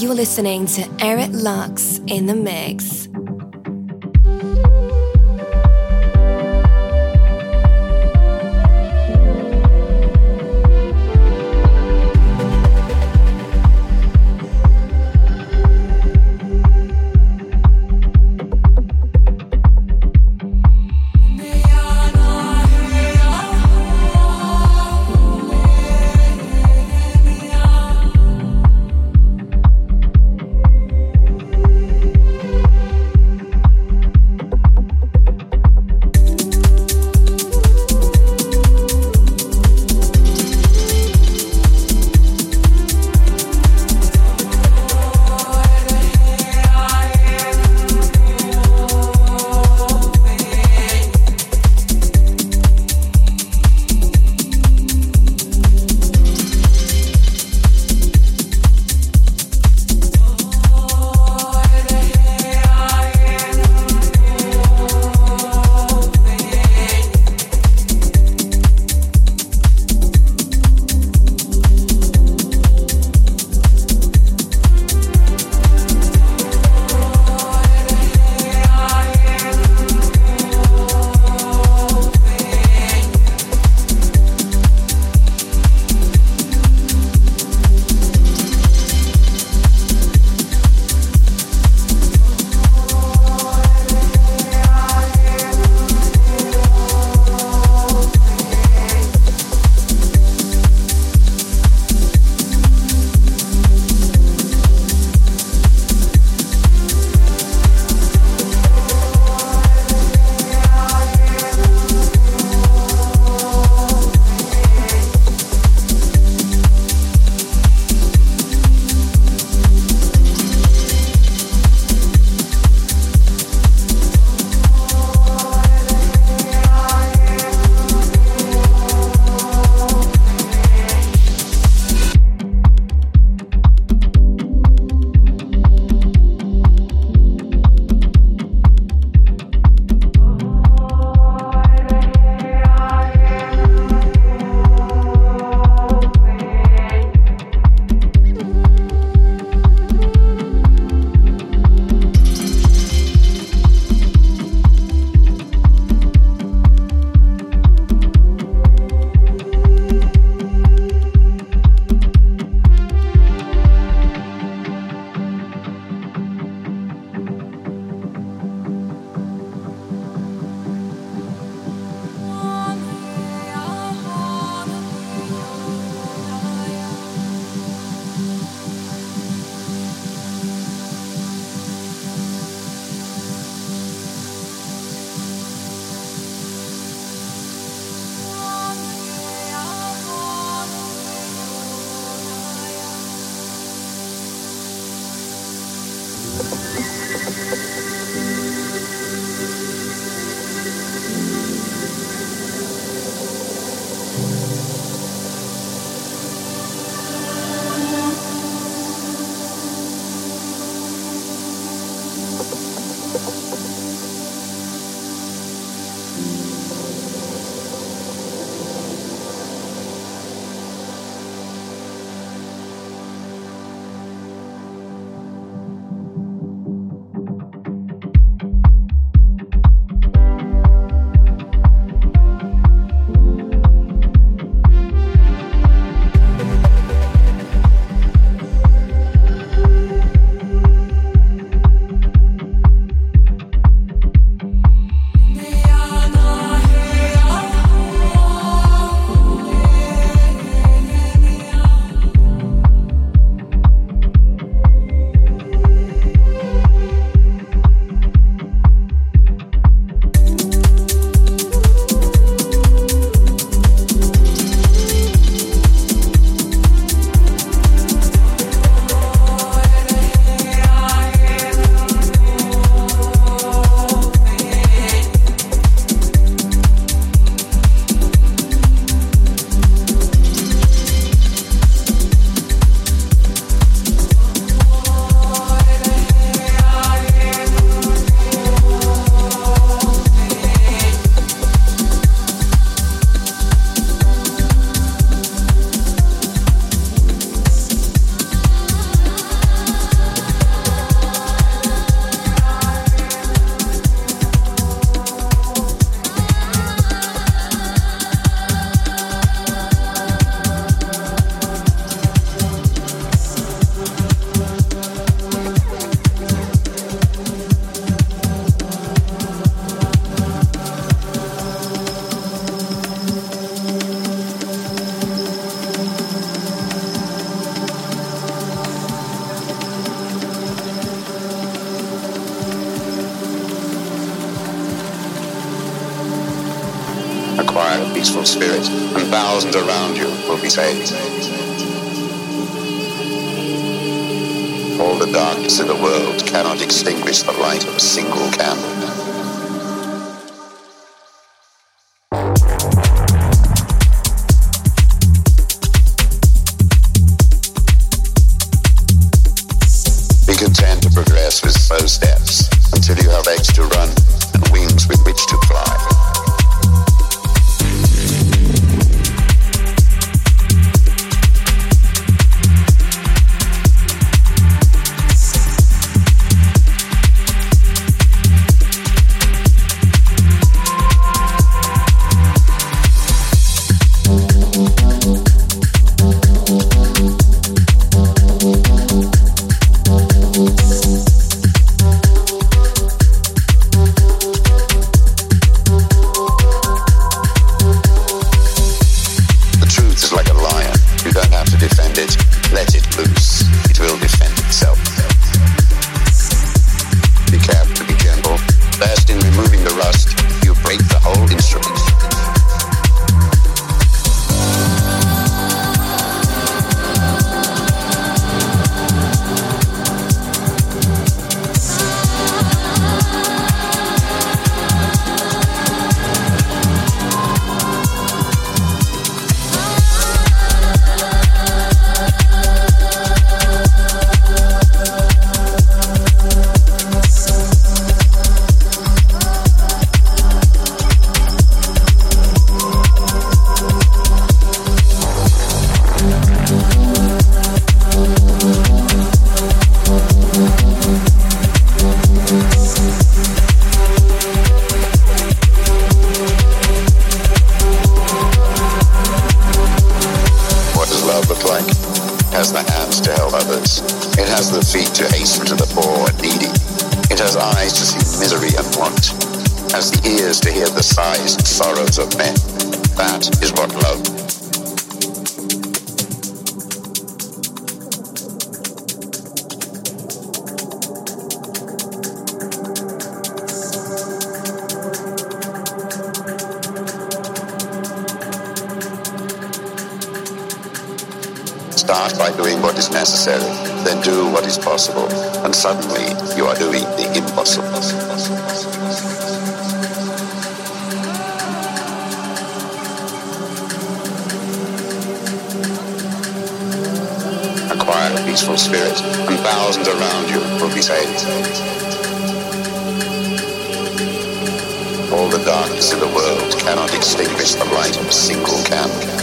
You're listening to Eric Lux in the mix. Content to progress with slow steps until you have legs to run and wings with which to fly. possible, and suddenly you are doing the impossible. A quiet, peaceful spirit, and thousands around you will be saved. All the darkness in the world cannot extinguish the light of a single candle.